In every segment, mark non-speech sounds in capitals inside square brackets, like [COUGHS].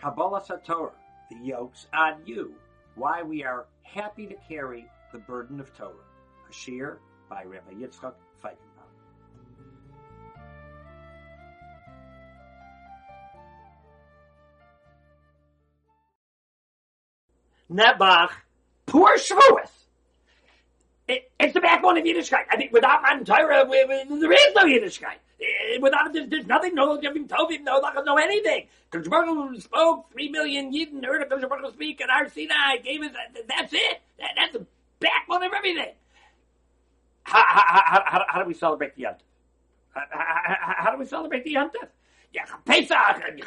Kabbalah Satorah, the yokes on you, why we are happy to carry the burden of Torah. A shir by Rabbi Yitzchak Feigenbaum. Nebuch, poor Shavuos. It, it's the backbone of Yiddishkeit. I think without Matan Torah, there is no Yiddishkeit. Eh, without it, there's, nothing, no Yavim Tovim, no Lachas, no anything. Kodesh spoke, three million Yidden heard Kodesh Baruch Hu speak, and our Sinai gave us, that's it. That, that's the backbone of everything. How, how, how, how, do we celebrate the Yontif? How, how, how do we celebrate the Yontif? Yeah, Pesach,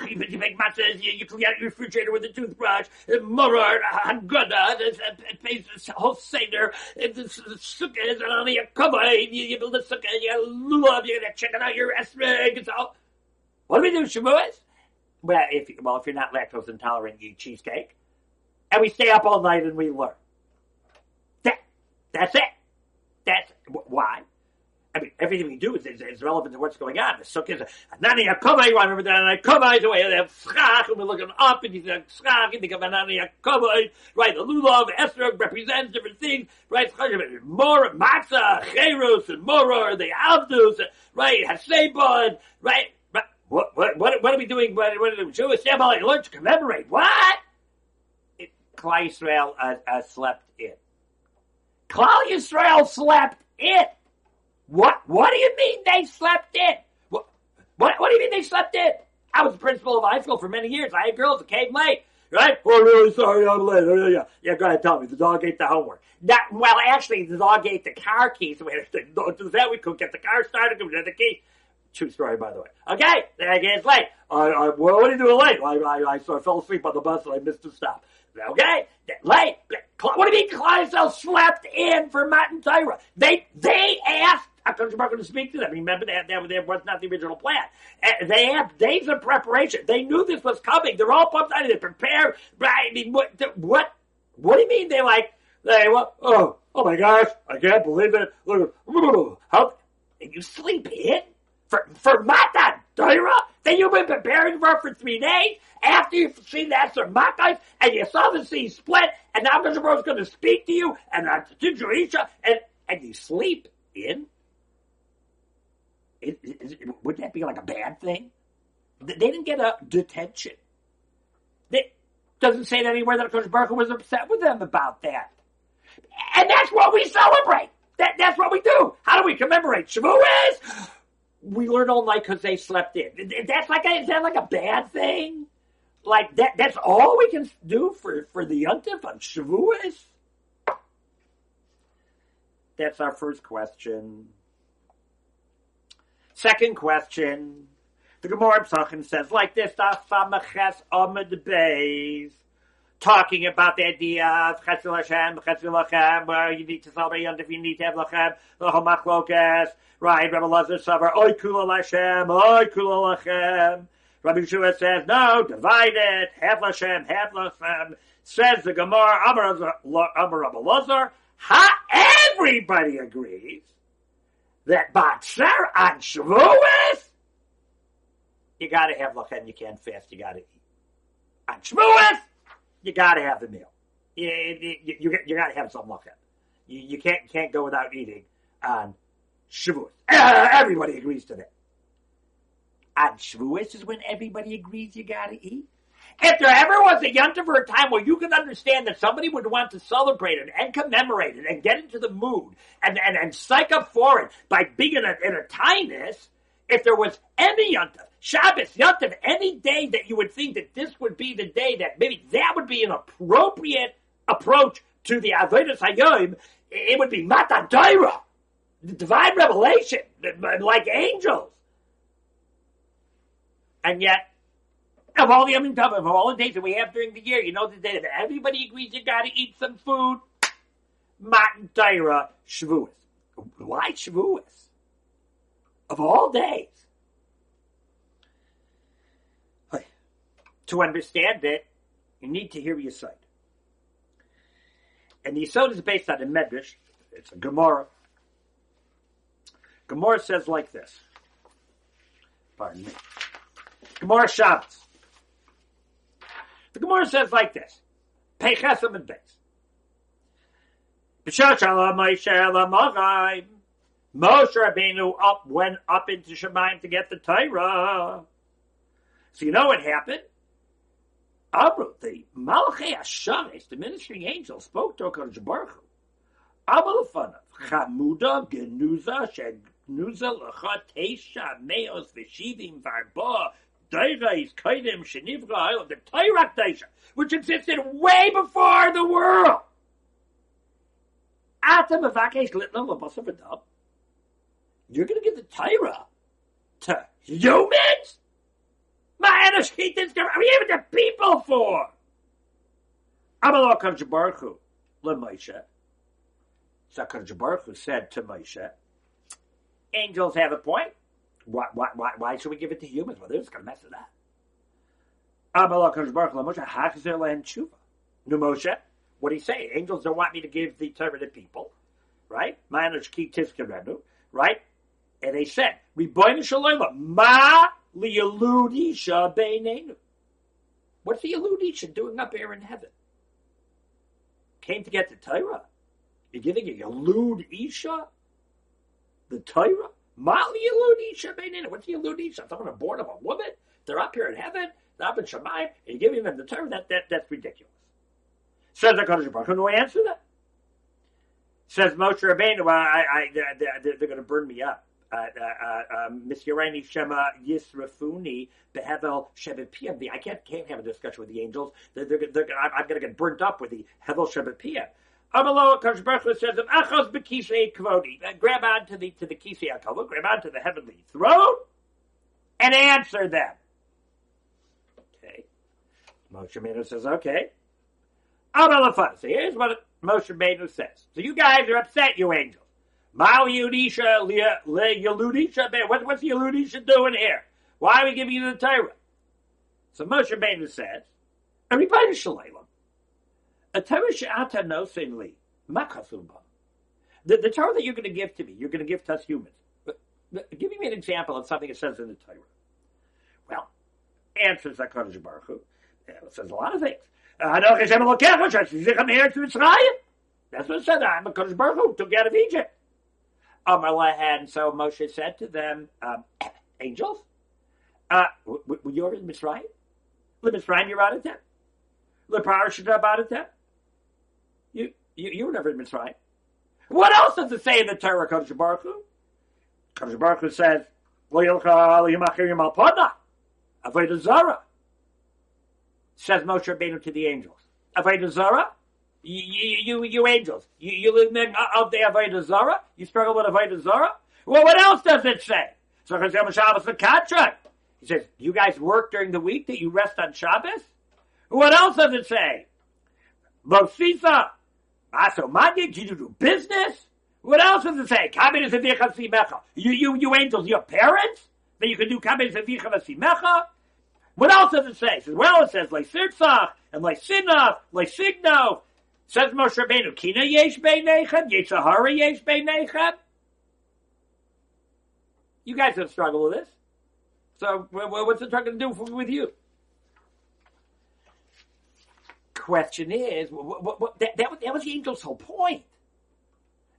you, you make matzahs, you, you clean out your refrigerator with a toothbrush, Morar, Haggadah, the whole Seder, the Sukkah your cover, you, build a Sukkah, you got lulav, you gotta check out your esrog, it's all. What do we do, Shavuos? Well, if, well, if you're not lactose intolerant, you eat cheesecake. And we stay up all night and we learn. That, that's it. That's, why? Everything we do is, is, is, relevant to what's going on. The sukkah is a Nani Yaakov, you remember that Nani Yaakov is away, they have schach, and we're looking up, and you think schach, and think of Nani Yaakov, right? The lulav, esrog represents different things, right? More, matzah, cherus, and moror, the avdus, right? Hasebon, right? What, what, what, what are we doing? What, what are we? Jewish learn to commemorate. What? It, Klal uh, uh, slept in. Klal Yisrael slept in. What? What do you mean they slept in? What? What, what do you mean they slept in? I was the principal of high school for many years. I had girls that came late. Right? Oh, really sorry, I'm late. Oh, yeah, yeah. Go ahead, tell me. The dog ate the homework. That, well, actually, the dog ate the car keys. We had to that. We couldn't get the car started. We had the key. True story, by the way. Okay, then I get late. I, I, well, what are you doing late? I, I, I, so I fell asleep on the bus and I missed the stop. Okay, late. What do you mean Klal Yisrael slept in for Matan Torah? They, they asked Hakadosh going to speak to them. Remember that that, that was not the original plan. And they have days of preparation. They knew this was coming. They're all pumped out. They prepare. I mean, what? What? What do you mean? They're like, they what? Oh, oh my gosh! I can't believe it. Look, how? And you sleep in for for Matan Torah that you've been preparing for for three days after you've seen the Eser Makkos and you saw the sea split and now Mr. Bro's going to speak to you and uh, to Isha and and you sleep in it, would that be like a bad thing? They didn't get a detention. It doesn't say anywhere that Coach Barker was upset with them about that. And that's what we celebrate. That, that's what we do. How do we commemorate Shavuos? We learn all night because they slept in. That's like a, is that like a bad thing? Like that? That's all we can do for for the Yontif on Shavuos. That's our first question. Second question. The Gemara Pesachim says like this, Dafamaches Amid Beis, talking about the idea of Chesil Hashem, Lachem, where you need to celebrate Yom you need to have Lachem, the Homachlokas, right, Rabbi Lazar Savar, Oy Kula Hashem, Oy Kula Lachem. Rabbi Yehoshua says, no, divide it, half Hashem, half Lachem. Says the Gemara, Amar Rabbi Lazar, ha, everybody agrees that Batzer on Shavuos, you gotta have lachem, you can't fast, you gotta eat. On Shavuos, you gotta have the meal. You, you, you, you gotta have some lachem. You, you can't, can't go without eating on Shavuos. Uh, everybody agrees to that. On Shavuos is when everybody agrees you gotta eat. If there ever was a yontif a time where you can understand that somebody would want to celebrate it and commemorate it and get into the mood and, and, and psych up for it by being in a, in a if there was any yontif, Shabbos, yontif, any day that you would think that this would be the day that maybe that would be an appropriate approach to the Avodah Hayom, it would be Matan Torah, the divine revelation, like angels. And yet, of all the Tov, of all the days that we have during the year, you know the day that everybody agrees you got to eat some food. Matan Torah Shavuos. Why Shavuos? Of all days. To understand it, you need to hear Yisod. And the Yisod is based on a Medrash. It's a Gemara. Gemara says like this. Pardon me. Gemara Shabbos. The Gemara says like this: Peichesim and Beis. Moshe Rabbeinu up went up into Shemayim to get the Torah. So you know what happened? Abru, the Malachei Hashares, the ministering angel, spoke to HaKadosh Baruch Hu. Chamuda Genuza Shegnuza Lecha Teisha Meos Veshivim Varba Dairais Kaidim Shenivra the Torah Teisha, which existed way before the world. Ata Mavakesh Litna Labasa You're going to give the Torah to humans? My is going to even the people for. Amalok Baruch Hu, LeMoshe. So Baruch said to Moshe, angels have a point. Why, why, why, why should we give it to humans? Well, they're just going to mess it up. No Moshe, what do you say? Angels don't want me to give the Torah to people, right? Right? And they said, Ma liyaludisha beinenu. What's the Yaludisha doing up here in heaven? Came to get the Torah. You're giving a Yalud Isha? The Torah? Ma liyaludisha beinenu. What's the Yaludisha? Someone born of a woman? They're up here in heaven. They're up in Shemayim, and you're giving them the term. That, that, that's ridiculous. Says the Kodesh Baruch Hu, I answer that. Says Moshe Rabbeinu, I, I, I, they're, they're, they're going to burn me up. Misyareni uh, uh, Shema Yisrafuni Behevel Shebepia. I can't can't have a discussion with the angels. They're, they're, they're, I'm going to get burnt up with the Hevel Shebepia. Amalo Kadosh Baruch says, "Achos bekisei kvodi." Uh, grab onto the to the kisei hakavod, grab onto the heavenly throne, and answer them. Okay, Moshe Rabbeinu says, "Okay." Amalafan. So here's what Moshe Rabbeinu says. So you guys are upset, you angels. Mal Yudisha Le Yaludisha What, what's Yaludisha doing here? Why are we giving you the Torah? So Moshe Rabbeinu says, Everybody Shalom. A Torah she'ata. The, the Torah that you're going to give to me, you're going to give to us humans. But, but, give me an example of something it says in the Torah. Well, answers HaKadosh Baruch Hu. It says a lot of things. That's what it said. I'm a Kodesh Baruch Hu, took out of Egypt. Amar and so Moshe said to them, um, [COUGHS] angels, uh, were you in Mitzrayim? Le Mitzrayim you're out of them. Le Parashah out of them. You, you, you were never in Mitzrayim. What else does it say in the Torah, Kodesh Baruch Hu? Kodesh Baruch Hu says, Lo yilcha limachirim al pada, avodah zara. Says Moshe Rabbeinu to the angels. Avodah zara? You, you, you angels, you, you live in out there Avodah Zara? You struggle with Avodah Zara? Well, what else does it say? So Shabbos the contract. He says, you guys work during the week that you rest on Shabbos? What else does it say? Mosisa. Aso Magid, you do business? What else does it say? You, you, you angels, your parents? That you can do Mecha? What else does it say? It says, well, it says, like Sirtzach, and like Sinach, like Signo, Says Moshe Rabbeinu, Kina yesh beinechem, Yitzhahara yesh beinechem. You guys have struggled with this. So what's it trying to do with you? Question is, what, what, that, that, that, was the angel's whole point.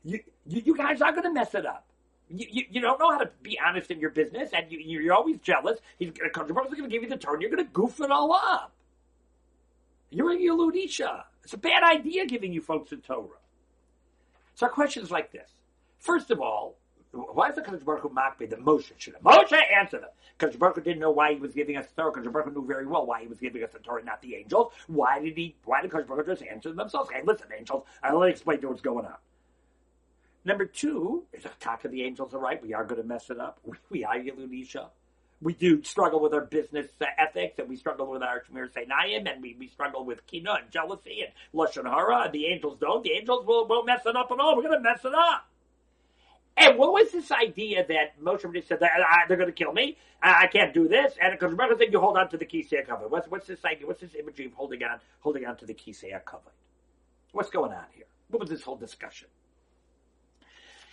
You, you, you guys are going to mess it up. You, you, you, don't know how to be honest in your business, and you, are always jealous. He's going to come to going to give you the turn. You're going to goof it all up. You're a Yaludisha. It's a bad idea giving you folks a Torah. So our question is like this. First of all, why is the Kadosh Baruch Hu that Moshe should? Moshe answered them. Because Baruch Hu didn't know why he was giving us the Torah. Because Baruch Hu knew very well why he was giving us the Torah, not the angels. Why did he? Why did Kadosh Baruch Hu just answer themselves? Hey, listen, angels, I'll let you explain to what's going on. Number two is the talk of the angels are right. We are going to mess it up. [LAUGHS] We are Yaludisha we do struggle with our business uh, ethics, and we struggle with our Shmiras Einayim, and we, we struggle with kina and jealousy and lashon hara. And the angels don't. The angels will will mess it up and all. We're going to mess it up. And what was this idea that Moshe Rabbeinu said they're going to kill me? I can't do this. And because remember, said you hold on to the kisei kavod. What's what's this idea? What's this imagery of holding on holding on to the kisei kavod? What's going on here? What was this whole discussion?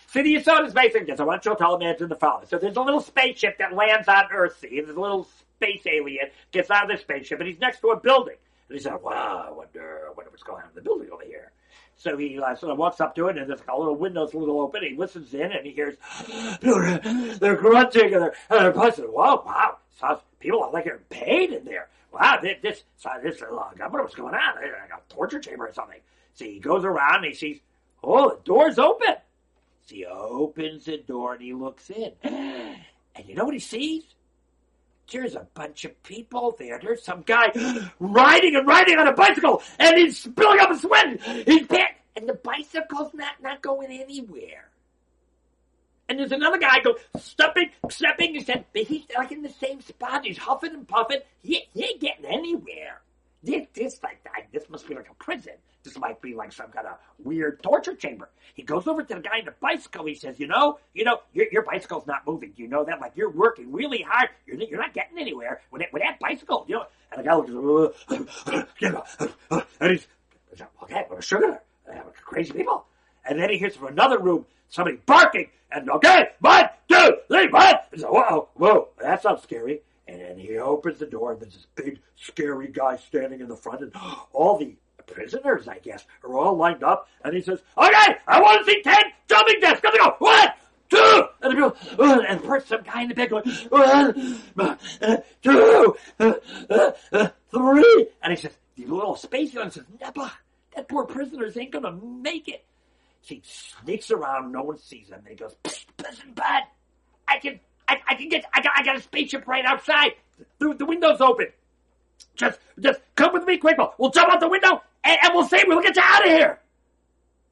So the Yisod is basically this. I want to tell imagine the following. So there's a little spaceship that lands on Earth. See, there's a little space alien gets out of the spaceship, and he's next to a building. And he said, wow, I wonder, I wonder what's going on in the building over here. So he uh, sort of walks up to it, and there's a little window's a little open. He listens in, and he hears they're, they're grunting and they're, and they're buzzing. Whoa, wow! Sounds, people are like in pain in there. Wow, this this this is uh, what's going on. Like a torture chamber or something. So he goes around and he sees, oh, the door's open. So he opens the door and he looks in, [GASPS] and you know what he sees? There's a bunch of people there. There's some guy [GASPS] riding and riding on a bicycle, and he's spilling up a sweat. He's and the bicycle's not not going anywhere. And there's another guy go stepping, stepping. He said, he's like in the same spot. He's huffing and puffing. He, he ain't getting anywhere. This, this like this must be like a prison. This might be like some kind of weird torture chamber. He goes over to the guy in the bicycle. He says, "You know, you know, your, your bicycle's not moving. You know that? Like you're working really hard. You're you're not getting anywhere with that, with that bicycle. You know." And the guy looks, uh, and he's, okay, a sugar, uh, crazy people. And then he hears from another room somebody barking, and okay, one, two, three, one. He's like, whoa, whoa, that sounds scary. And he opens the door, and there's this big, scary guy standing in the front, and [GASPS] all the prisoners, I guess, are all lined up. And he says, okay, I want to see 10 jumping jacks. Got to go. One, two. And the people, uh, and first some guy in the back going, one, uh, two, uh, uh, uh, three. And he says, the little space gun says, never. That poor prisoners ain't to make it. So he sneaks around, no one sees him, and he goes, listen, bud, I can, I, I can get, I got, I got a spaceship right outside. The, the window's open. Just, just come with me quick. We'll jump out the window and, and we'll say we'll get you out of here.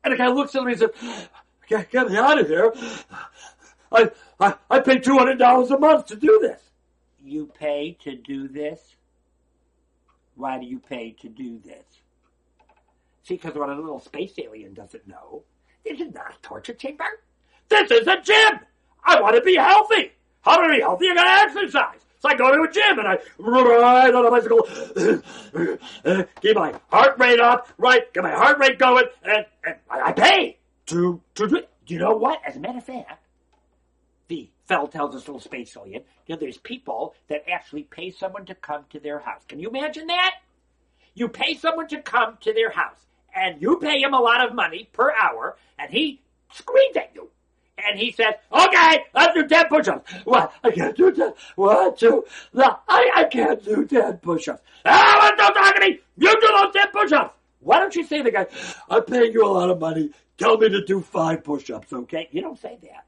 And the guy looks at me and says, get, get me out of here. I, I, I pay $200 a month to do this. You pay to do this? Why do you pay to do this? See, because what a little space alien doesn't know, this is not a torture chamber. This is a gym. I want to be healthy. How to be healthy? You're going to exercise. So I go to a gym and I ride on a bicycle, [COUGHS] keep my heart rate up, right, get my heart rate going, and, and I pay to, to do it. You know what? As a matter of fact, the Fell tells us little space alien, you know, there's people that actually pay someone to come to their house. Can you imagine that? You pay someone to come to their house, and you pay him a lot of money per hour, and he screams at you and he says, okay, let's do 10 push-ups. What? I can't do 10. One, two, no, I, I can't do 10 push-ups. Ah, don't talk to me. You do those 10 push-ups. Why don't you say to the guy, I'm paying you a lot of money. Tell me to do five push-ups, okay? You don't say that.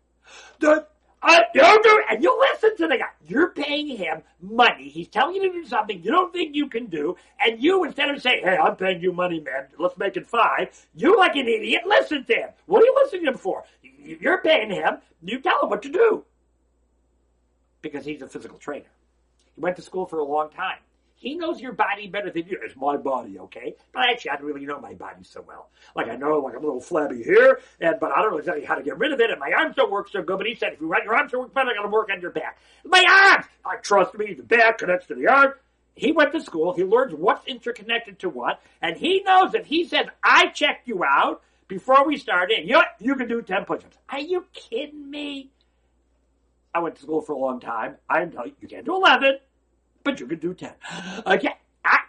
That uh, you do, and you listen to the guy. You're paying him money. He's telling you to do something you don't think you can do, and you, instead of saying, "Hey, I'm paying you money, man. Let's make it five, you, like an idiot, listen to him. What are you listening to him for? You're paying him. You tell him what to do because he's a physical trainer. He went to school for a long time. He knows your body better than you. It's my body, okay? But actually, I don't really know my body so well. Like I know, like I'm a little flabby here, and but I don't know exactly how to get rid of it. And my arms don't work so good. But he said, if you want your arms to work better, I got to work on your back. My arms! I trust me. The back connects to the arm. He went to school. He learns what's interconnected to what, and he knows if he says, "I checked you out," before we started, you know what? You can do 10 push-ups. Are you kidding me? I went to school for a long time. I know you you can't do 11 but you can do 10. [GASPS] Okay. I,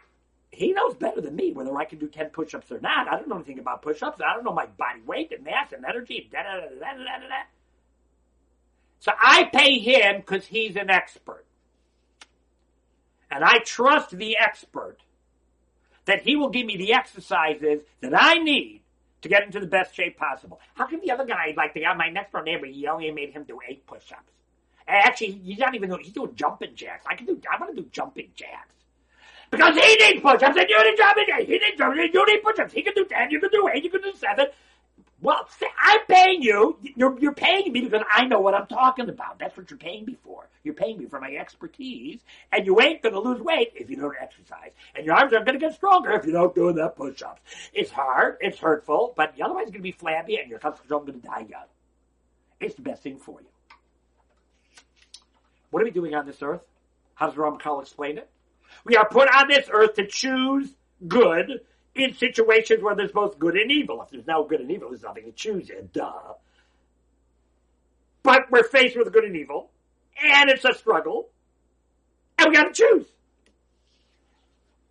he knows better than me whether I can do 10 push ups or not. I don't know anything about push ups. I don't know my body weight and mass and energy. Da, da, da, da, da, da, da. So I pay him because he's an expert. And I trust the expert that he will give me the exercises that I need to get into the best shape possible. How come the other guy, like the guy, my next door neighbor, he only made him do eight push ups? Actually, he's not even doing, he's doing jumping jacks. I can do, I want to do jumping jacks. Because he needs push-ups and you need jumping jacks. He needs jumping you need push-ups. He can do 10, you can do 8, you can do 7. Well, I'm paying you. You're, you're paying me because I know what I'm talking about. That's what you're paying me for. You're paying me for my expertise, and you ain't going to lose weight if you don't exercise. And your arms aren't going to get stronger if you don't do that push-ups. It's hard, it's hurtful, but otherwise you're going to be flabby and your are going to die young. It's the best thing for you. What are we doing on this earth? How does Ramchal explain it? We are put on this earth to choose good in situations where there's both good and evil. If there's no good and evil, there's nothing to choose in. Duh. But we're faced with good and evil, and it's a struggle, and we got to choose.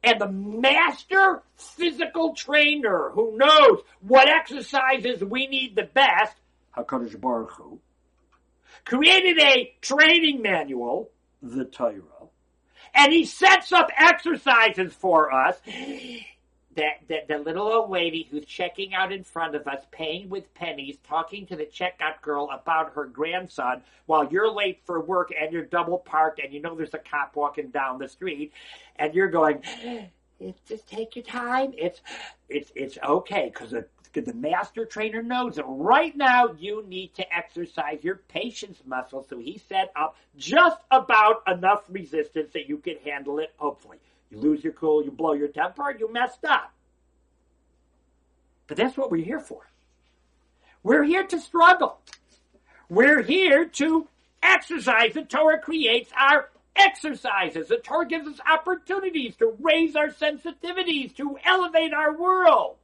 and the master physical trainer who knows what exercises we need the best, HaKadosh Baruch Hu, created a training manual, the Torah, and he sets up exercises for us. That, that the little old lady who's checking out in front of us, paying with pennies, talking to the checkout girl about her grandson while you're late for work and you're double parked and you know there's a cop walking down the street and you're going, just take your time. It's it's it's okay because the the master trainer knows that right now you need to exercise your patience muscle. So he set up just about enough resistance that you can handle it. Hopefully, you lose your cool, you blow your temper, you messed up. But that's what we're here for. We're here to struggle. We're here to exercise. The Torah creates our exercises. The Torah gives us opportunities to raise our sensitivities, to elevate our world.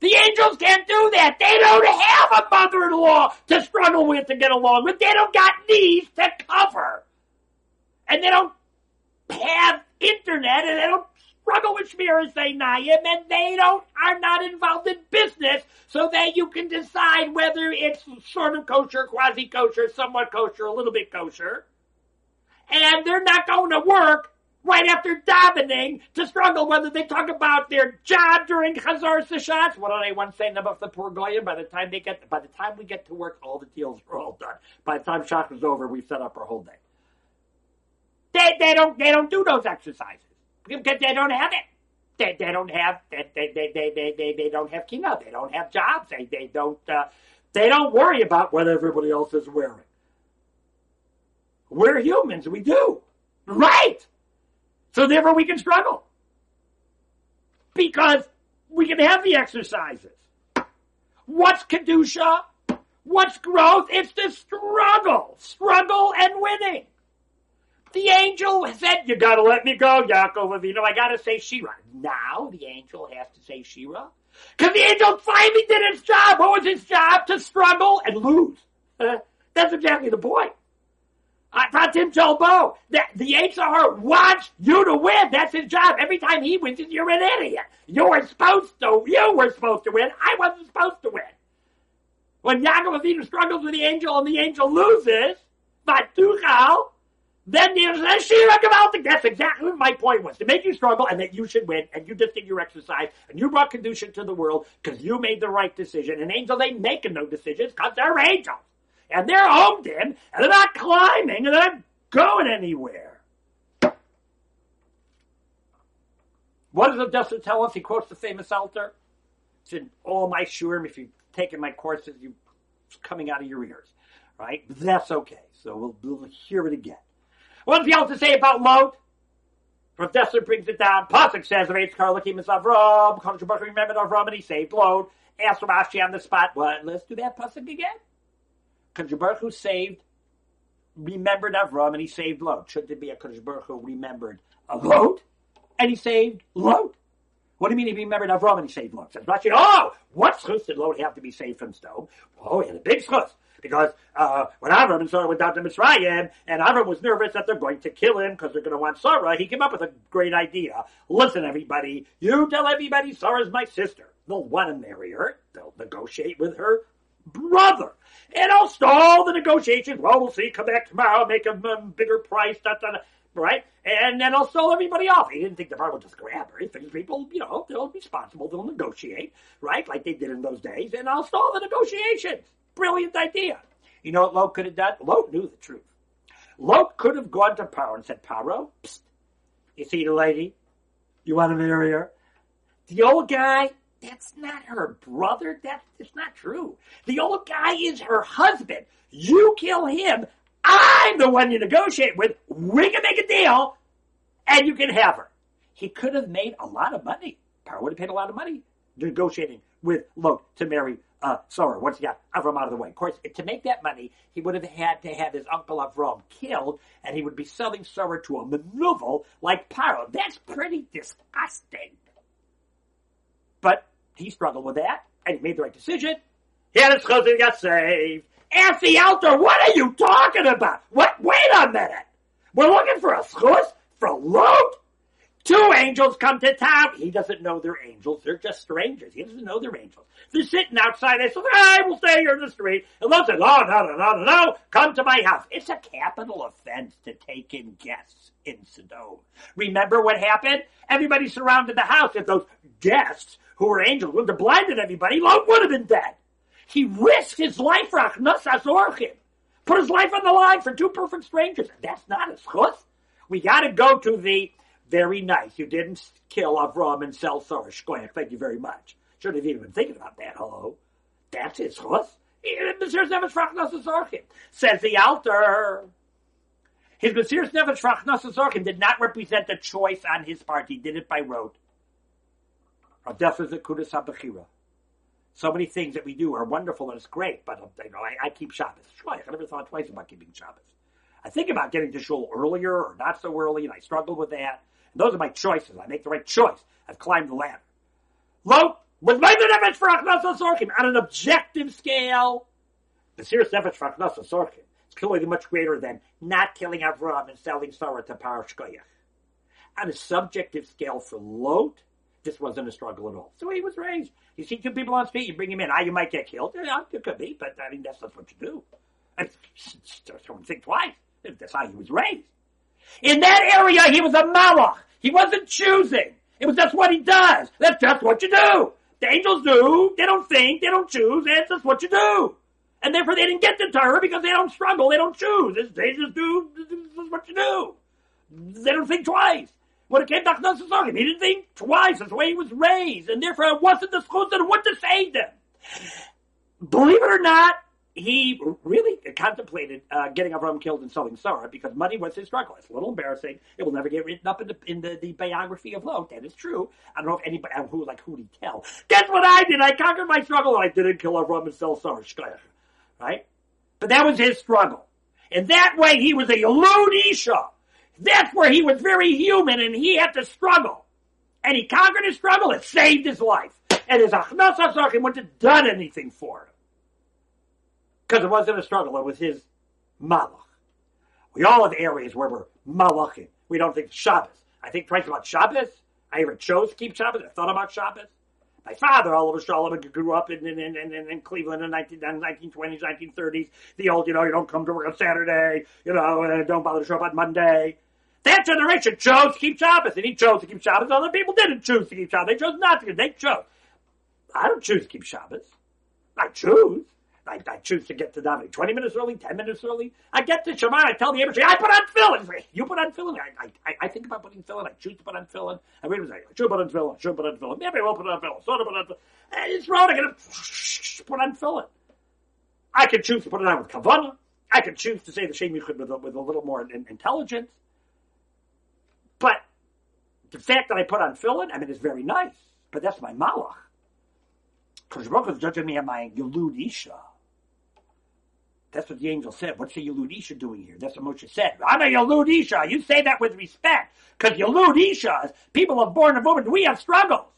The angels can't do that. They don't have a mother-in-law to struggle with to get along with. They don't got knees to cover. And they don't have internet and they don't struggle with Shmiras Einayim and they don't are not involved in business so that you can decide whether it's sort of kosher, quasi kosher, somewhat kosher, a little bit kosher and they're not going to work right after davening to struggle whether they talk about their job during Chazaras HaShatz. What do they once say about the poor Goyim? By the time they get, by the time we get to work, all the deals are all done. By the time Shabbat is over, we've set up our whole day. They, they don't, they don't do those exercises because they don't have it. They, they don't have, they, they, they, they, they, they don't have kina. They don't have jobs. They, they don't, uh, they don't worry about what everybody else is wearing. We're humans. We do. Right. So therefore we can struggle. Because we can have the exercises. What's Kedusha? What's growth? It's the struggle. Struggle and winning. The angel said, you gotta let me go, Yaakov Avinu. I gotta say Shira. Now the angel has to say Shira. Because the angel finally did its job. What was its job? To struggle and lose. Uh, [LAUGHS] that's exactly the point. Pratim Jolbo. The, the HR wants you to win. That's his job. Every time he wins, you're an idiot. You were supposed to. You were supposed to win. I wasn't supposed to win. When Yaakov Avinu struggles with the angel and the angel loses, but Vatuchal, then there's a Shira Gavaltic. That's exactly what my point was. To make you struggle and that you should win and you just did your exercise and you brought Kedusha to the world because you made the right decision. And angels ain't making no decisions because they're angels and they're homed in, and they're not climbing, and they're not going anywhere. What does Odessa tell us? He quotes the famous Alter. It's in oh, all my shiurim. If you've taken my courses, you it's coming out of your ears, right? But that's okay. So we'll, we'll hear it again. What does the Alter say about Lot? Professor brings it down. Pasuk says, Avram, remembered Avram, and he saved Lot. Ask Rashi on the spot. What? Let's do that Pasuk again. Kadosh Baruch Hu saved, remembered Avram, and he saved Lot. Shouldn't it be a Kadosh Baruch Hu remembered a Lot, and he saved Lot? What do you mean he remembered Avram and he saved Lot? Says Rashi, oh, what schus did Lot have to be saved from stone? Oh, he had a big schus. Because uh, when Avram Sarah went down to Mitzrayim, and Avram was nervous that they're going to kill him because they're going to want Sarah, he came up with a great idea. Listen, everybody, you tell everybody Sarah's my sister. They'll want to marry her. They'll negotiate with her brother. And I'll stall the negotiations. Well, we'll see. Come back tomorrow, make a um, bigger price, da, da, da, right? And then I'll sell everybody off. He didn't think the farmer would just grab her. He figured people, you know, they'll be responsible. They'll negotiate, right? Like they did in those days. And I'll stall the negotiations. Brilliant idea. You know what Lot could have done? Lot knew the truth. Lot could have gone to Paro and said, Paro, psst, you see the lady? You want to marry her? The old guy that's not her brother. That's it's not true. The old guy is her husband. You kill him. I'm the one you negotiate with. We can make a deal, and you can have her. He could have made a lot of money. Paro would have paid a lot of money negotiating with Lot to marry uh, Sarah once he got Avram out of the way. Of course, to make that money, he would have had to have his uncle Avram killed, and he would be selling Sarah to a menuval like Paro. That's pretty disgusting. But he struggled with that, and he made the right decision. He had his cousin got saved. Ask the Alter, what are you talking about? What? Wait a minute. We're looking for a schus for Lot? Two angels come to town. He doesn't know they're angels. They're just strangers. He doesn't know they're angels. They're sitting outside. They say, I will stay here in the street. And says, oh, no, no, no, no, no. Come to my house. It's a capital offense to take in guests in Sodom. Remember what happened? Everybody surrounded the house. If those guests who were angels would have blinded everybody, Lot would have been dead. He risked his life. Put his life on the line for two perfect strangers. That's not a schus. We got to go to the very nice. You didn't kill Avram and Sarah Shkoyach. Thank you very much. Shouldn't have even been thinking about that. Hello. That's his chus. Says the Alter. His Mesiris Nefesh Frachnas did not represent a choice on his part. He did it by rote. So many things that we do are wonderful and it's great, but you know, I, I keep Shabbos. I never thought twice about keeping Shabbos. I think about getting to shul earlier or not so early, and I struggle with that. Those are my choices. I make the right choice. I've climbed the ladder. Lo, with my nefesh for Hachnasas Orchim, on an objective scale, the serious nefesh for Hachnasas Orchim is clearly much greater than not killing Avram and selling Sarah to Parashkoyach. On a subjective scale for Lot, this wasn't a struggle at all. So he was raised. You see two people on street, you bring him in. Ah, you might get killed. Yeah, it could be, but I mean, that's not what you do. I don't think twice. That's how he was raised. In that area, he was a malach. He wasn't choosing. It was just what he does. That's just what you do. The angels do. They don't think. They don't choose. That's just what you do. And therefore, they didn't get the Torah because they don't struggle. They don't choose. They just do. This is what you do. They don't think twice. When it came to Achnas he didn't think twice. That's the way he was raised. And therefore, it wasn't the schools that would to save them. Believe it or not, he really contemplated uh, getting Avram killed and selling Sarah because money was his struggle. It's a little embarrassing. It will never get written up in the in the, the biography of Lot. That is true. I don't know if anybody who like who did he tell. Guess what I did? I conquered my struggle. I didn't kill Avram and sell Sarah. Right? But that was his struggle. And that way he was a Yalud Isha. That's where he was very human and he had to struggle. And he conquered his struggle. It saved his life. And his Achnas wouldn't have done anything for him. Because it wasn't a struggle, it was his malach. We all have areas where we're malachim. We don't think Shabbos. I think twice about Shabbos. I even chose to keep Shabbos. I thought about Shabbos. My father, olav hashalom, grew up in, in, in, in, in Cleveland in the 19, 1920s, 1930s. The old, you know, you don't come to work on Saturday, you know, and don't bother to show up on Monday. That generation chose to keep Shabbos, and he chose to keep Shabbos. Other people didn't choose to keep Shabbos. They chose not to. They chose. I don't choose to keep Shabbos. I choose. I, I choose to get to davening 20 minutes early, 10 minutes early. I get to Shema, I tell the embassy, I put on tefillin. You put on tefillin. I, I, I think about putting tefillin. I choose to put on tefillin. I read say, I should put on tefillin. I should put on tefillin. Maybe I will put on tefillin. So put on tefillin. It's wrong. I'm going to put on tefillin. I can choose to put it on with kavanah. I can choose to say the Shem Yichud with, with a little more in, intelligence. But the fact that I put on tefillin, I mean, it's very nice. But that's my malach. Because Baruch is judging me on my Yulud Isha. That's what the angel said. What's the Yalud Isha doing here? That's what Moshe said. I'm a Yalud Isha. You say that with respect. Because Yalud Isha, people are born of women, we have struggles.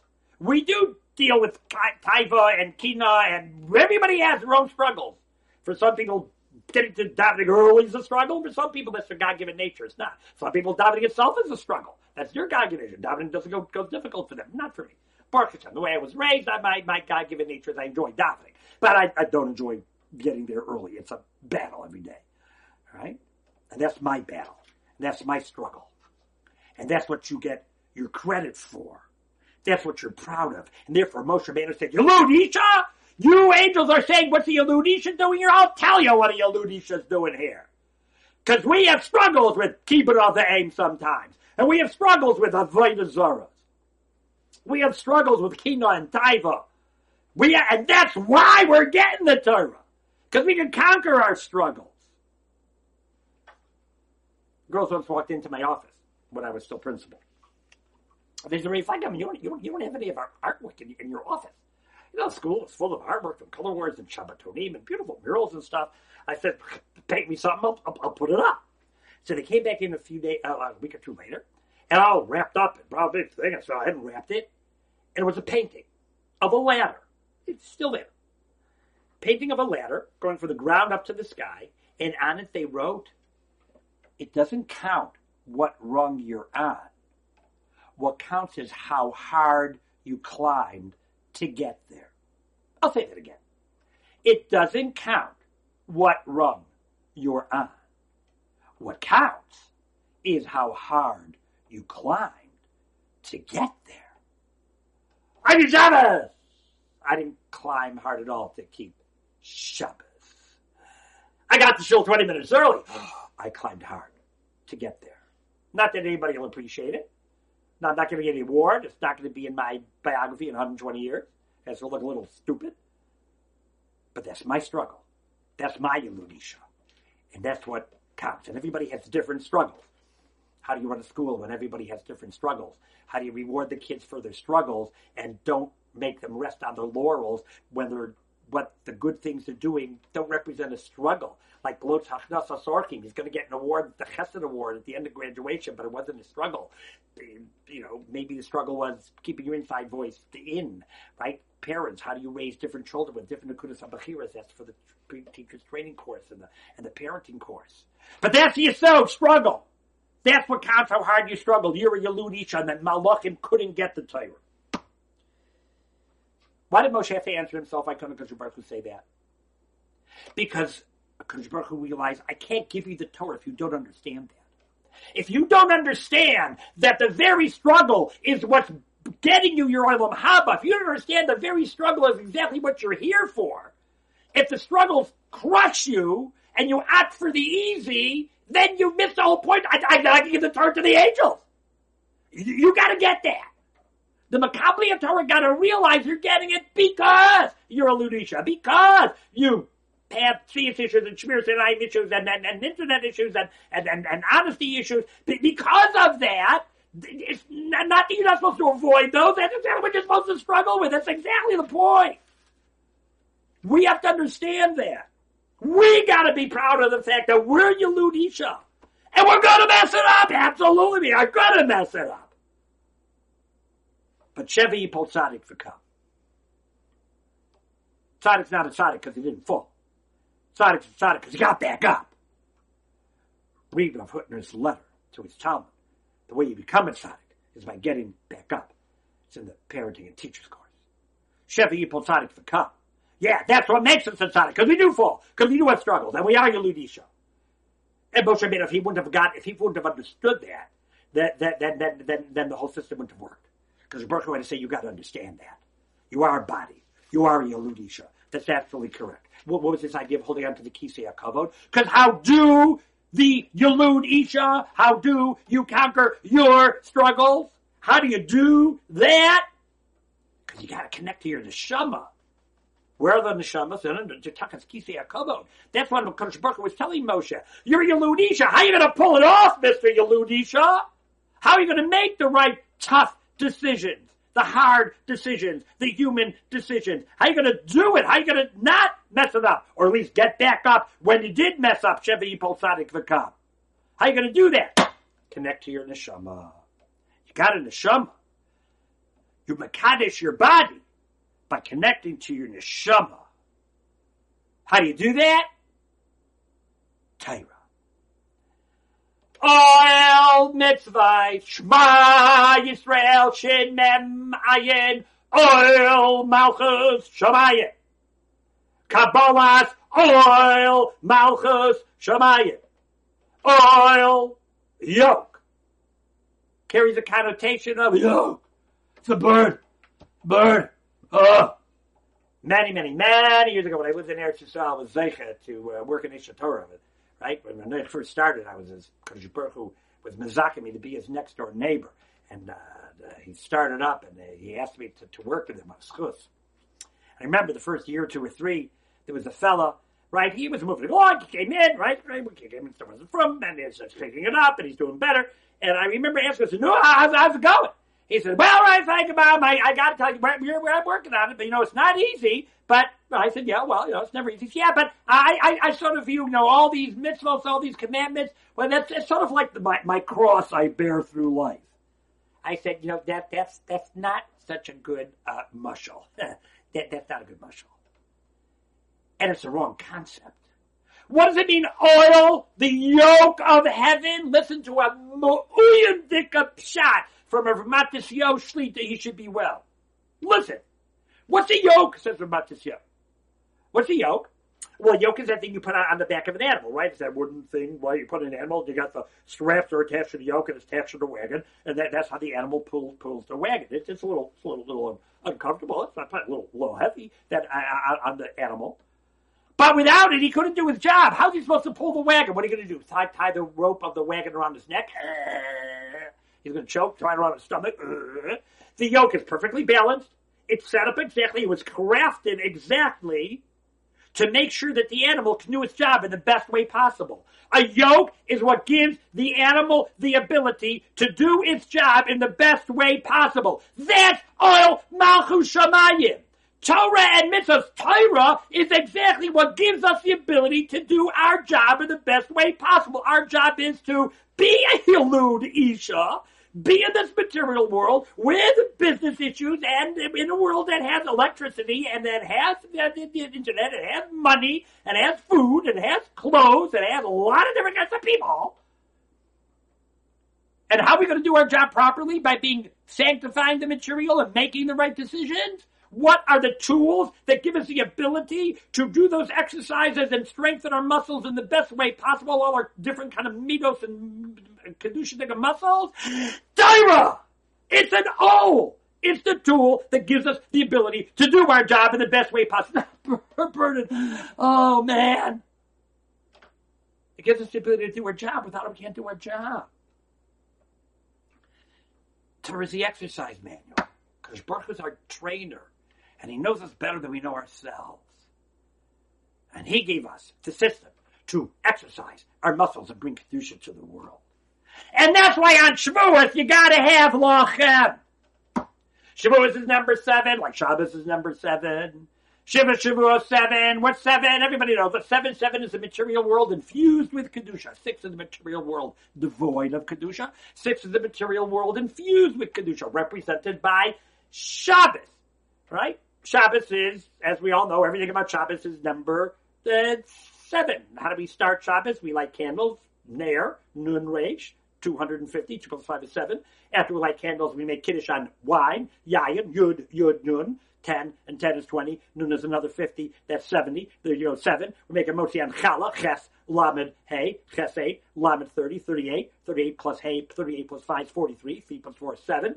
We do deal with taiva and kina, and everybody has their own struggles. For some people, getting to davening early is a struggle. For some people, that's their God-given nature. It's not. Some people, davening itself is a struggle. That's your God-given nature. Davening doesn't go, difficult for them. Not for me. Baruch the way I was raised, I, my, my God-given nature is I enjoy davening. But I, I don't enjoy getting there early. It's a battle every day. Right? And that's my battle. That's my struggle. And that's what you get your credit for. That's what you're proud of. And therefore Moshe Rabbeinu said, Yaludisha? You angels are saying, what's the Yaludisha doing here? I'll tell you what a Yaludisha is doing here. Because we have struggles with keeping of the aim sometimes. And we have struggles with Avodah Zaras. We have struggles with Kina and Taiva. We, and that's why we're getting the Torah. Because we can conquer our struggles. Girls once walked into my office when I was still principal. They said, Rafe, I mean, you don't, you, don't, you don't have any of our artwork in, in your office. You know, school is full of artwork and color words and Shabbatonim and beautiful murals and stuff. I said, paint me something, I'll, I'll, I'll put it up. So they came back in a few days, uh, a week or two later, and all wrapped up and brought a big thing. So I hadn't wrapped it. And it was a painting of a ladder. It's still there painting of a ladder going from the ground up to the sky, and on it they wrote, it doesn't count what rung you're on. What counts is how hard you climbed to get there. I'll say that again. It doesn't count what rung you're on. What counts is how hard you climbed to get there. I'm Shabbos! I didn't climb hard at all to keep Shabbos. I got to shul 20 minutes early. [SIGHS] I climbed hard to get there. Not that anybody will appreciate it. No, I'm not going to get any award. It's not going to be in my biography in 120 years. It has to look a little stupid. But that's my struggle. That's my Yaludisha. And that's what counts. And everybody has different struggles. How do you run a school when everybody has different struggles? How do you reward the kids for their struggles and don't make them rest on their laurels when they're what the good things they're doing don't represent a struggle. Like Glotz Hachnasas Orchim, he's going to get an award, the Chesed Award at the end of graduation, but it wasn't a struggle. You know, maybe the struggle was keeping your inside voice in, right? Parents, how do you raise different children with different Nakudas Abachiras? That's for the teacher's training course and the, and the parenting course. But that's the so struggle. That's what counts how hard you struggled. You're a Yalud and that Malachim couldn't get the Torah. Why did Moshe have to answer himself? I couldn't Akash Baruch Hu say that? Because Akash Baruch Hu realized, I can't give you the Torah if you don't understand that. If you don't understand that the very struggle is what's getting you your Olam Haba, if you don't understand the very struggle is exactly what you're here for, if the struggles crush you and you opt for the easy, then you miss the whole point. I, I, I can give the Torah to the angels. You, you got to get that. The Makabli Torah got to realize you're getting it because you're a Ludisha, because you have CS issues and Shmir and issues and, and, and, internet issues and, and, and, and honesty issues. Because of that, it's not that you're not supposed to avoid those. That's exactly what you're supposed to struggle with. That's exactly the point. We have to understand that. We got to be proud of the fact that we're Yalud And we're going to mess it up. Absolutely. Are going to mess it up. But Sheva Yipol Tzaddik V'kam. Tzaddik's not a tzaddik because he didn't fall. Tzaddik's a tzaddik because he got back up. Read Rav Hutner's letter to his talmid. The way you become a tzaddik is by getting back up. It's in the parenting and teachers course. Sheva Yipol Tzaddik V'kam. Yeah, that's what makes us a tzaddik, because we do fall, because we do have struggles, and we are Yaludisha. And Moshe Rabbeinu, if he wouldn't have got, if he wouldn't have understood that, that, that, that, then, then, then the whole system wouldn't have worked. Because Baruch had to say, you got to understand that. You are a body. You are a Yaludisha. That's absolutely correct. What, what, was this idea of holding on to the Kisei HaKavod? Because how do the Yalud Isha, how do you conquer your struggles? How do you do that? Because you got to connect to your neshama. Where are the neshamas? That's what Kodesh Baruch was telling Moshe. You're a Yaludisha. How are you going to pull it off, Mister Yaludisha? How are you going to make the right tough decisions, the hard decisions, the human decisions. How you going to do it? How you going to not mess it up? Or at least get back up when you did mess up, Sheva Polsadik Vakam. How you going to do that? Connect to your neshama. You got a neshama. You makadesh your body by connecting to your neshama. How do you do that? Torah. Ol mitzvah, Shema Yisrael, Shin Mem Ayin, Ol Malchus Shemayim. Kabbalas, Ol Malchus Shemayim. Ol, yoke. Carries a connotation of yoke. It's a bird. Bird. Oh. Many, many, many years ago when I lived in Eretz Yisrael, I was to uh, work in Isha Torah right? When I first started, I was his Kodesh who was mazaking me to be his next door neighbor. And uh, he started up and uh, he asked me to, to work with him on schus. I remember the first year two or three, there was a fella, right? He was moving along. He came in, right? right? He came in, wasn't from, and he's picking it up, and he's doing better. And I remember asking him, "No, how's, how's it going?" He said, "Well, right, thank you, Mom. I, I got to tell you, we're, we're, working on it, but you know, it's not easy. But I said, yeah, well, you know, it's never easy. Yeah, but I, I, I sort of view, you know, all these mitzvahs, all these commandments. Well, that's it's sort of like the, my my cross I bear through life. I said, you know, that that's that's not such a good uh, mushal. [LAUGHS] that that's not a good mushal, and it's the wrong concept. What does it mean, ol, the yoke of heaven? Listen to a mu'uyim pshat. From a Matisyo Shlita, he should be well. Listen, what's a yoke, says Matisyo. What's a yoke? Well, yoke is that thing you put on, on the back of an animal, right? It's that wooden thing where you put an animal, you got the straps are attached to the yoke and it's attached to the wagon, and that, that's how the animal pulls pulls the wagon. It's, it's a little, it's a little, little uncomfortable. It's not a little, little heavy that uh, uh, on the animal. But without it, he couldn't do his job. How's he supposed to pull the wagon? What are you going to do? Tie, tie the rope of the wagon around his neck? [LAUGHS] He's going to choke, tie to run his stomach. The yoke is perfectly balanced. It's set up exactly. It was crafted exactly to make sure that the animal can do its job in the best way possible. A yoke is what gives the animal the ability to do its job in the best way possible. That's ol malchus shamayim. Torah admits us Torah is exactly what gives us the ability to do our job in the best way possible. Our job is to be a Hilud Isha, be in this material world with business issues and in a world that has electricity and that has the, the internet and has money and has food and has clothes and has a lot of different kinds of people. And how are we going to do our job properly? By being sanctifying the material and making the right decisions? What are the tools that give us the ability to do those exercises and strengthen our muscles in the best way possible, all our different kind of mitos and kedusha muscles? Torah! It's an O! It's the tool that gives us the ability to do our job in the best way possible. [LAUGHS] Burden. Oh man. It gives us the ability to do our job. Without it, we can't do our job. Torah is the exercise manual. Because Baruch is our trainer and he knows us better than we know ourselves. And he gave us the system to exercise our muscles and bring Kedusha to the world. And that's why on Shavuos you gotta have Lachem. Shavuos is number seven, like Shabbos is number seven. Sheva Shavuos seven. What's seven? Everybody knows that seven, seven is the material world infused with Kedusha. Six is the material world devoid of Kedusha. Six is the material world infused with Kedusha, represented by Shabbos. Right? Shabbos is, as we all know, everything about Shabbos is number uh, seven. How do we start Shabbos? We light candles, Nair, Nun Reish, 250, 2 plus 5 is 7. After we light candles, we make Kiddush on wine, Yayin, Yud, Yud, Nun, 10, and 10 is 20. Nun is another 50, that's 70. There you go, 7. We make a Motzi on Chala, Ches, Lamed, Hey, Ches 8, Lamed 30, 38. 38 plus Hey, 38 plus 5 is 43. 3 plus 4 is 7.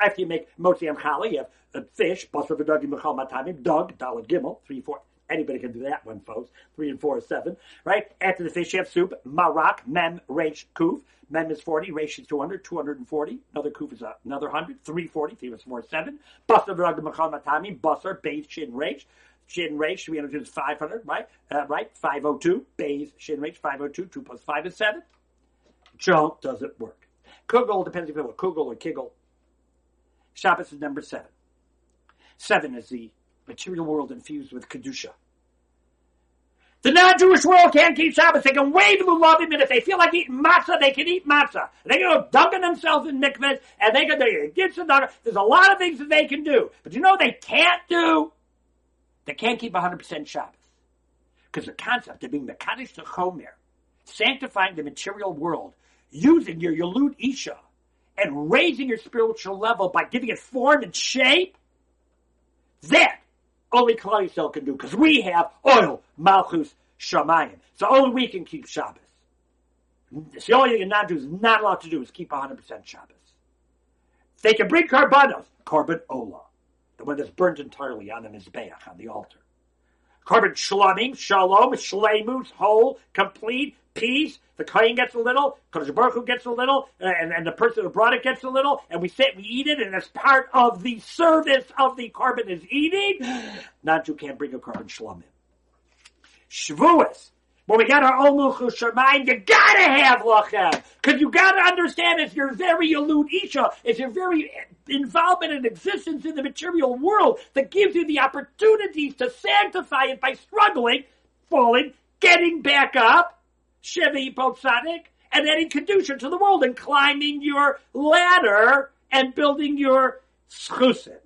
After you make Motzi on Chala, you have a fish, Basra V'Dagi Mechal Matamim, Dug, Dalad Gimel, 3, 4. Anybody can do that one, folks. Three and four is seven, right? After the fish, you have soup, marak, mem, resh, kuf. Mem is 40, resh is 200, 240. Another kuf is another 100, 340, three is four, seven. Basar v'rag machal matami, basar, beis, shin, resh. Shin resh, 300 is 500, right? Uh, right? 502, beis, shin resh, 502, 2 plus 5 is 7. Junk doesn't work. Kugel depends if you have a kugel or kiggle. Shabbos is number 7. 7 is the material world infused with Kedusha. The non-Jewish world can't keep Shabbos. They can wave the lulavim, and if they feel like eating matzah, they can eat matzah. They can go dunking themselves in mikvahs, and they can do get some There's a lot of things that they can do, but you know they can't do. They can't keep 100% Shabbos because the concept of being the kaddish to chomer, sanctifying the material world, using your Yaludisha, and raising your spiritual level by giving it form and shape. That only Klal Yisrael can do because we have ol, Malchus, Shamayim. So only we can keep Shabbos. It's the only thing a non-Jew is not allowed to do is keep 100% Shabbos. They can bring karbanos, korban ola, the one that's burned entirely on the mizbeach, on the altar. Korban shalomim, shalom, shlemus, whole, complete, peace. The kohen gets a little, Kodesh Baruch gets a little, uh, and, and the person who brought it gets a little, and we sit, we eat it, and as part of the service of the korban is eating, [SIGHS] non-Jew can't bring a korban shalomim. Shavuos. When we got our own Luchus Shemaim, you gotta have Lachem. Cause you gotta understand it's your very Yaludisha, it's your very involvement and existence in the material world that gives you the opportunities to sanctify it by struggling, falling, getting back up, Shevi Potsadik, and adding Kedusha to the world and climbing your ladder and building your schusim.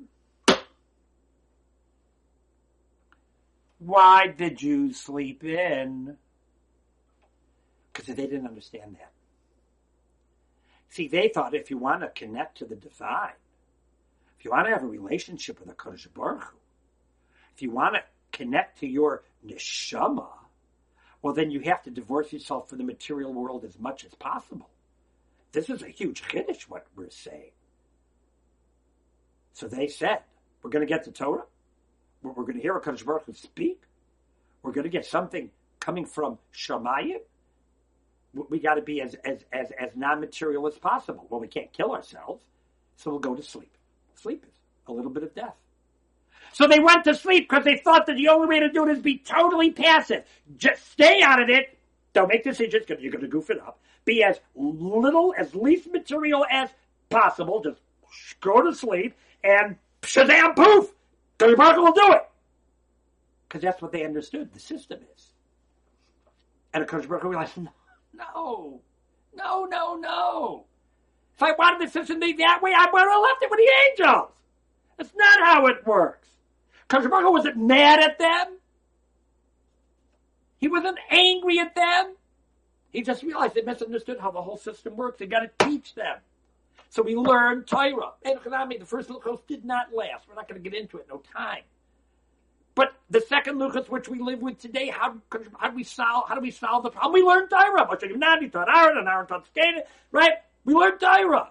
Why did you sleep in? Because they didn't understand that. See, they thought if you want to connect to the divine, if you want to have a relationship with the Kodesh Baruch Hu, if you want to connect to your neshama, well, then you have to divorce yourself from the material world as much as possible. This is a huge chiddush, what we're saying. So they said, we're going to get the Torah. We're, going to hear a Baruch Hu speak. We're going to get something coming from Shamayim. We got to be as, as, as, as non-material as possible. Well, we can't kill ourselves, so we'll go to sleep. Sleep is a little bit of death. So they went to sleep because they thought that the only way to do it is be totally passive. Just stay out of it. Don't make decisions because you're going to goof it up. Be as little, as least material as possible. Just go to sleep and shazam poof, the Baruch will do it. Because that's what they understood the system is. And of course, Baruch realized, no, no, no, no. If I wanted the system to be that way, I would have left it with the angels. That's not how it works. Baruch wasn't mad at them. He wasn't angry at them. He just realized they misunderstood how the whole system works. They got to teach them. So we learned Torah. The first Luchos did not last. We're not going to get into it. No time. But the second Luchos, which we live with today, how, how do we solve? How do we solve the problem? We learned Torah. And right? We learned Torah.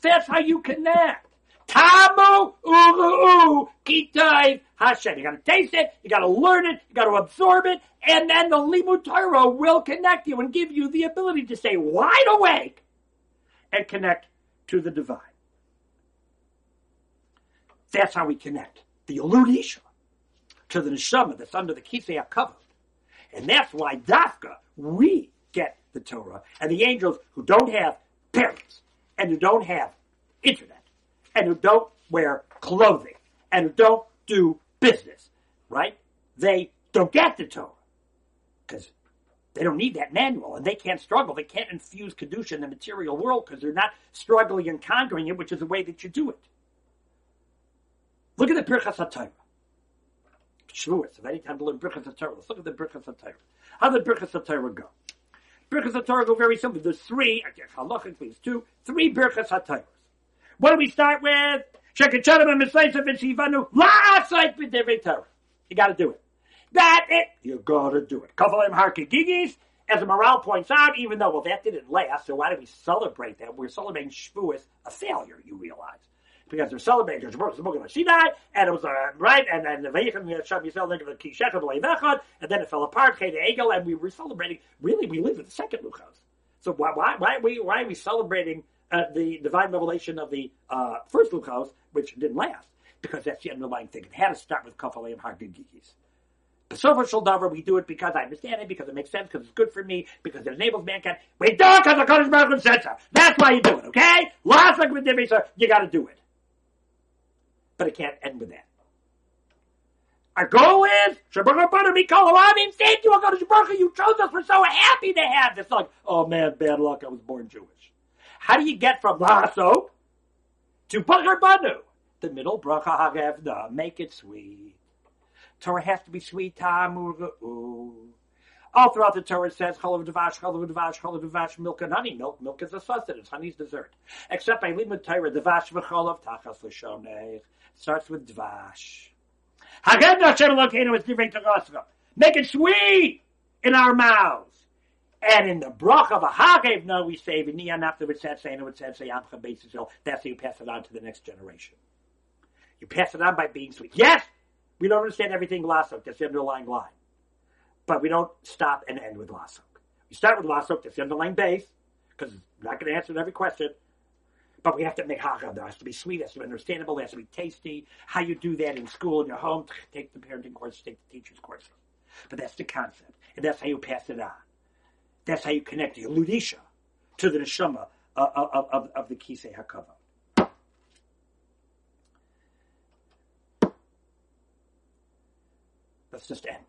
That's how you connect. Tamu uru kitai Hashem. You got to taste it. You got to learn it. You got to absorb it, and then the limud Torah will connect you and give you the ability to stay wide awake and connect to the divine. That's how we connect the Yalud to the neshama that's under the kisei hakavod, and that's why dafka we get the Torah, and the angels who don't have parents and who don't have internet and who don't wear clothing and who don't do business, right? They don't get the Torah because they don't need that manual, and they can't struggle. They can't infuse kedusha in the material world because they're not struggling and conquering it, which is the way that you do it. Look at the Birchas HaTorah. Shavuos. If any time to learn Birchas HaTorah, let's look at the Birchas HaTorah. How did Birchas HaTorah go? Birchas HaTorah go very simple. There's three, halachic please, two, three Birchas HaTorahs. What do we start with? You gotta do it. That it. You gotta do it. Kavalim Harkigigis, as the morale points out, even though, well, that didn't last, so why do we celebrate that? We're celebrating Shavuos, a failure, you realize. Because they're celebrating the the Book of Sinai, and it was, uh, right, and then the Vayichem Yashab Yisrael, the Kishechem Leivechad, and then it fell apart, to Egel, and we were celebrating, really, we live in the second Luchos. So why, why, why, why are we celebrating uh, the divine revelation of the uh, first Luchos, which didn't last? Because that's the underlying thing. It had to start with Kafalei and Harkigigis. Sofa Shaldavar, we do it because I understand it, because it makes sense, because it's good for me, because it enables mankind. We do it because the Kodesh Baruch said so. That's why you do it, okay? Last like with sir, you got to do it. But it can't end with that. Our goal is Shabbat Butter be Kohanim. Thank you, Kodesh Baruch Hu. You chose us. We're so happy to have this. Like, oh man, bad luck. I was born Jewish. How do you get from Lasso to Banu? The middle bracha hagavda. Make it sweet. Torah has to be sweet. All throughout the Torah it says chalav devash, chalav devash, chalav devash, milk and honey. Milk, milk is a sustenance. Honey is dessert. Except by limud Torah, devash v'chalav tachas l'shonech. Starts with devash. Haged Hashem Elokeinu is divrei. Make it sweet in our mouths. And in the brach of a hagev, no, we say v'niyan after says say amcha beisil. That's how you pass it on to the next generation. You pass it on by being sweet. Yes, we don't understand everything lasok. That's the underlying line. But we don't stop and end with lasok. We start with lasok. That's the underlying base because it's not going to answer every question. But we have to make haggadah. It has to be sweet. It has to be understandable. It has to be tasty. How you do that in school, in your home, take the parenting course, take the teacher's course. But that's the concept. And that's how you pass it on. That's how you connect the Ludisha to the neshama of, of, of, of the Kisei Hakavod. Let's just end.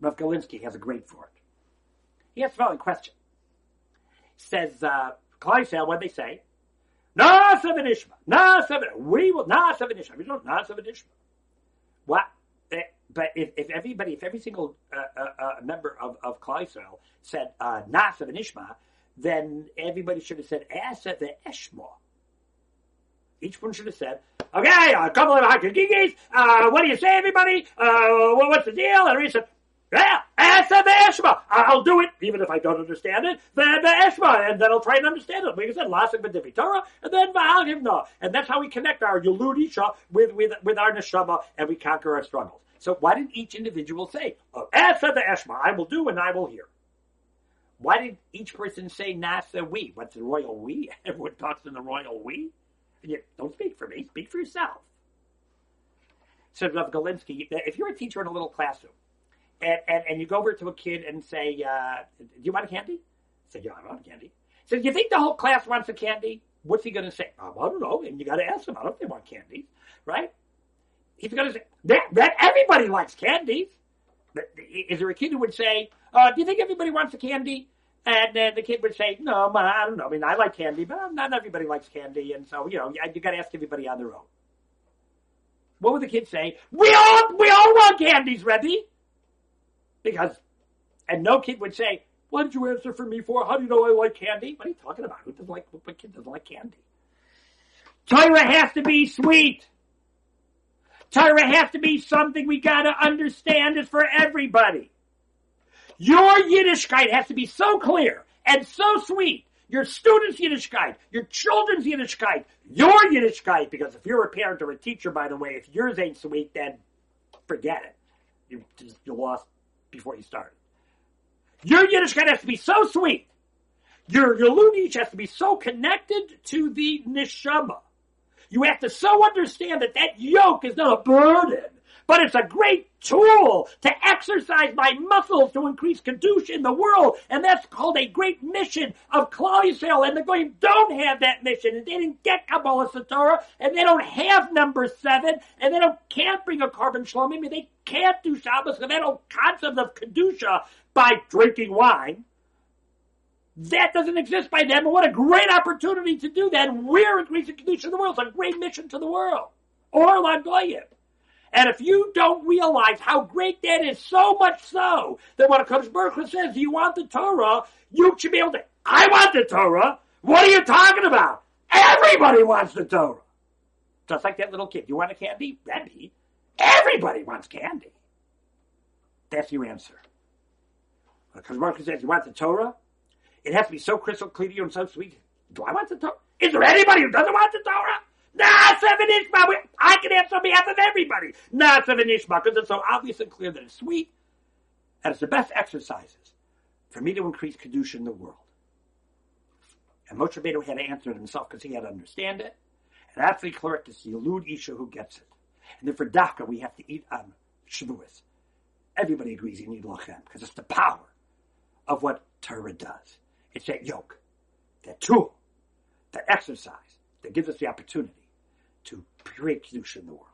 Rav Galinsky has a great for it. He has the following question. Says, uh, Kleisel, what they say? Na seven ishma. Na seven. We will, na seven ishma. We don't, na seven ishma. What? But if, if everybody, if every single uh, uh, uh, member of of Klal said uh, Nasa and Ishma, then everybody should have said Asa the Eshma. Each one should have said, "Okay, a couple of hakagigis. Uh, what do you say, everybody? Uh, what's the deal?" And he said, "Yeah, the Eshma. I'll do it, even if I don't understand it. The, the Eshma, and then I'll try and understand it. Like I said, Lasik B'Divi Torah, and then Va'al Hivna, and that's how we connect our Isha with with with our neshama, and we conquer our struggles." So why did each individual say, oh, the Eshma, I will do and I will hear? Why did each person say Nasa we? What's the royal we? [LAUGHS] Everyone talks in the royal we. You, don't speak for me. Speak for yourself. Said Rav Galinsky, if you're a teacher in a little classroom, and, and, and you go over to a kid and say, uh, "Do you want a candy?" Said, "Yeah, I want a candy." Said, "You think the whole class wants a candy?" What's he going to say? Oh, I don't know. And you got to ask them. I don't know if they want candy, right? He's going to say that, that everybody likes candies. Is there a kid who would say, uh, "Do you think everybody wants a candy?" And then the kid would say, "No, I don't know. I mean, I like candy, but not everybody likes candy, and so you know, you got to ask everybody on their own." What would the kid say? We all we all want candies, Rebbe. Because, and no kid would say, "What did you answer for me for? How do you know I like candy?" What are you talking about? Who doesn't like? What kid doesn't like candy? Torah has to be sweet. Torah has to be something we gotta understand is for everybody. Your Yiddishkeit has to be so clear and so sweet. Your students' Yiddishkeit, your children's Yiddishkeit, your Yiddishkeit, because if you're a parent or a teacher, by the way, if yours ain't sweet, then forget it. You, you lost before you started. Your Yiddishkeit has to be so sweet. Your, your has to be so connected to the Neshama you have to so understand that that yoke is not a burden, but it's a great tool to exercise my muscles to increase kedusha in the world, and that's called a great mission of Klal Yisrael. And the Goyim don't have that mission, and they didn't get Kabbalah Satorah, and they don't have number seven, and they don't can't bring a korban shlomim, and they can't do Shabbos, and they don't concept of kedusha by drinking wine. That doesn't exist by them, and what a great opportunity to do that. We're increasing Kedusha in the world. It's a great mission to the world. Or Lagoyim. And if you don't realize how great that is, so much so that when it comes Baruch says, you want the Torah? You should be able to, I want the Torah. What are you talking about? Everybody wants the Torah. Just like that little kid. You want a candy? Rebbe. Everybody wants candy. That's your answer. Because Baruch says, You want the Torah? It has to be so crystal clear to you and so sweet. Do I want the Torah? Is there anybody who doesn't want the Torah? Nah, seven Ishma. I can answer on behalf of everybody. Nah, seven Ishma, because it's so obvious and clear that it's sweet, and it's the best exercises for me to increase kedusha in the world. And Moshe had to answer it himself because he had to understand it. And absolutely correct, it's the Yaludisha who gets it. And then for Daka, we have to eat on Shavuos. Everybody agrees you need Lachem because it's the power of what Torah does. It's that yoke, that tool, that exercise that gives us the opportunity to create Kedusha in the world.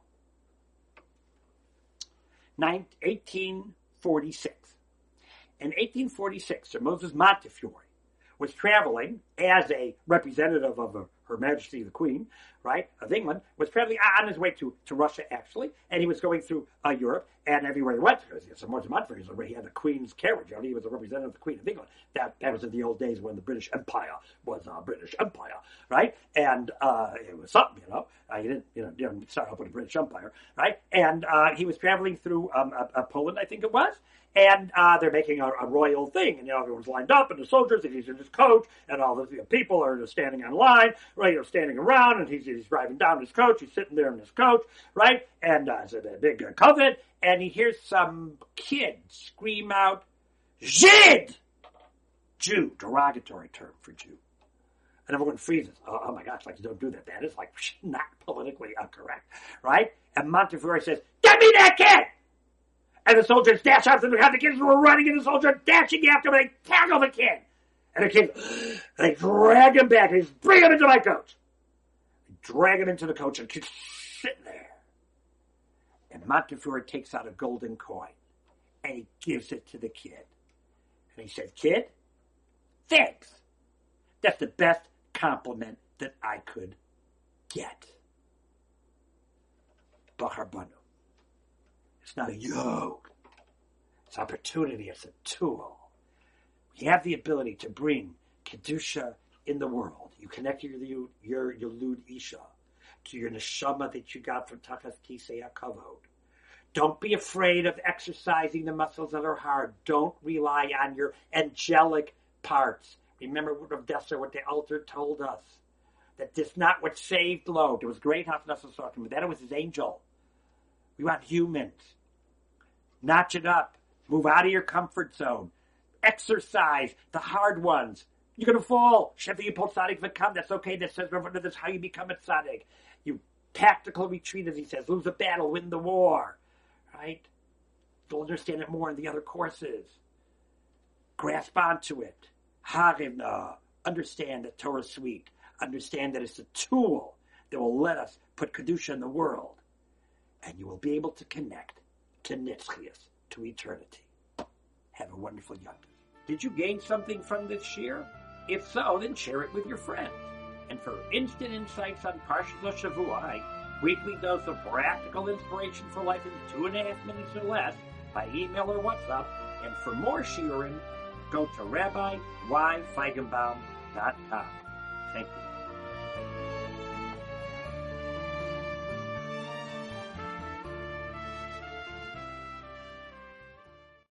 1846. In 1846, Sir Moses Montefiore was traveling as a representative of her Majesty the Queen, right, of England, was traveling on his way to, to Russia, actually, and he was going through uh, Europe, and everywhere he went, some more Montfort, he had the Queen's carriage, know, he was a representative of the Queen of England. That, that was in the old days when the British Empire was a British Empire, right? And uh, it was something, you know. Uh, he didn't, you know, didn't start off with a British Empire, right? And uh, he was traveling through um, Poland, I think it was, and uh, they're making a, a, royal thing, and you know everyone's lined up, and the soldiers, and he's in his coach, and all the you know, people are just standing on line, right, you know, standing around, and he's, he's driving down his coach, he's sitting there in his coach, right, and uh, it's a big uh, covet, and he hears some kid scream out, "Jid!" Jew, derogatory term for Jew. And everyone freezes. Oh, oh, my gosh, like don't do that. That is like [LAUGHS] not politically incorrect, right? And Montefiore says, "Get me that kid!" And the soldiers dash after them. Have the kids were running, and the soldier dashing after them. and They tackle the kid. And the kid, they drag him back. And they bring him into my coach. They drag him into the coach, and the kid's sitting there. And Montefiore takes out a golden coin, and he gives it to the kid. And he said, Kid, thanks. That's the best compliment that I could get. Bachar Banu. It's not a yoke. It's opportunity. It's a tool. We have the ability to bring kedusha in the world. You connect your your your isha to your neshama that you got from tachas kisei hakavod. Don't be afraid of exercising the muscles that are hard. Don't rely on your angelic parts. Remember what Rav what the Alter told us. That this not what saved Lot. It was great Hachnasas Orchim, but that it was his angel. We want humans. Notch it up. Move out of your comfort zone. Exercise the hard ones. You're gonna fall. Shevi Tzaddik become. That's okay. That says that's how you become a tzaddik. You tactical retreat, as he says, lose a battle, win the war right? You'll understand it more in the other courses. Grasp onto it. Harivna. Understand the Torah suite. Understand that it's a tool that will let us put Kedusha in the world. And you will be able to connect to Nitzchias, to eternity. Have a wonderful Yom Did you gain something from this year? If so, then share it with your friends. And for instant insights on Parshas Shavua, weekly dose of practical inspiration for life in two and a half minutes or less by email or WhatsApp. And for more shiurim, go to RabbiYFeigenbaum.com. Thank you.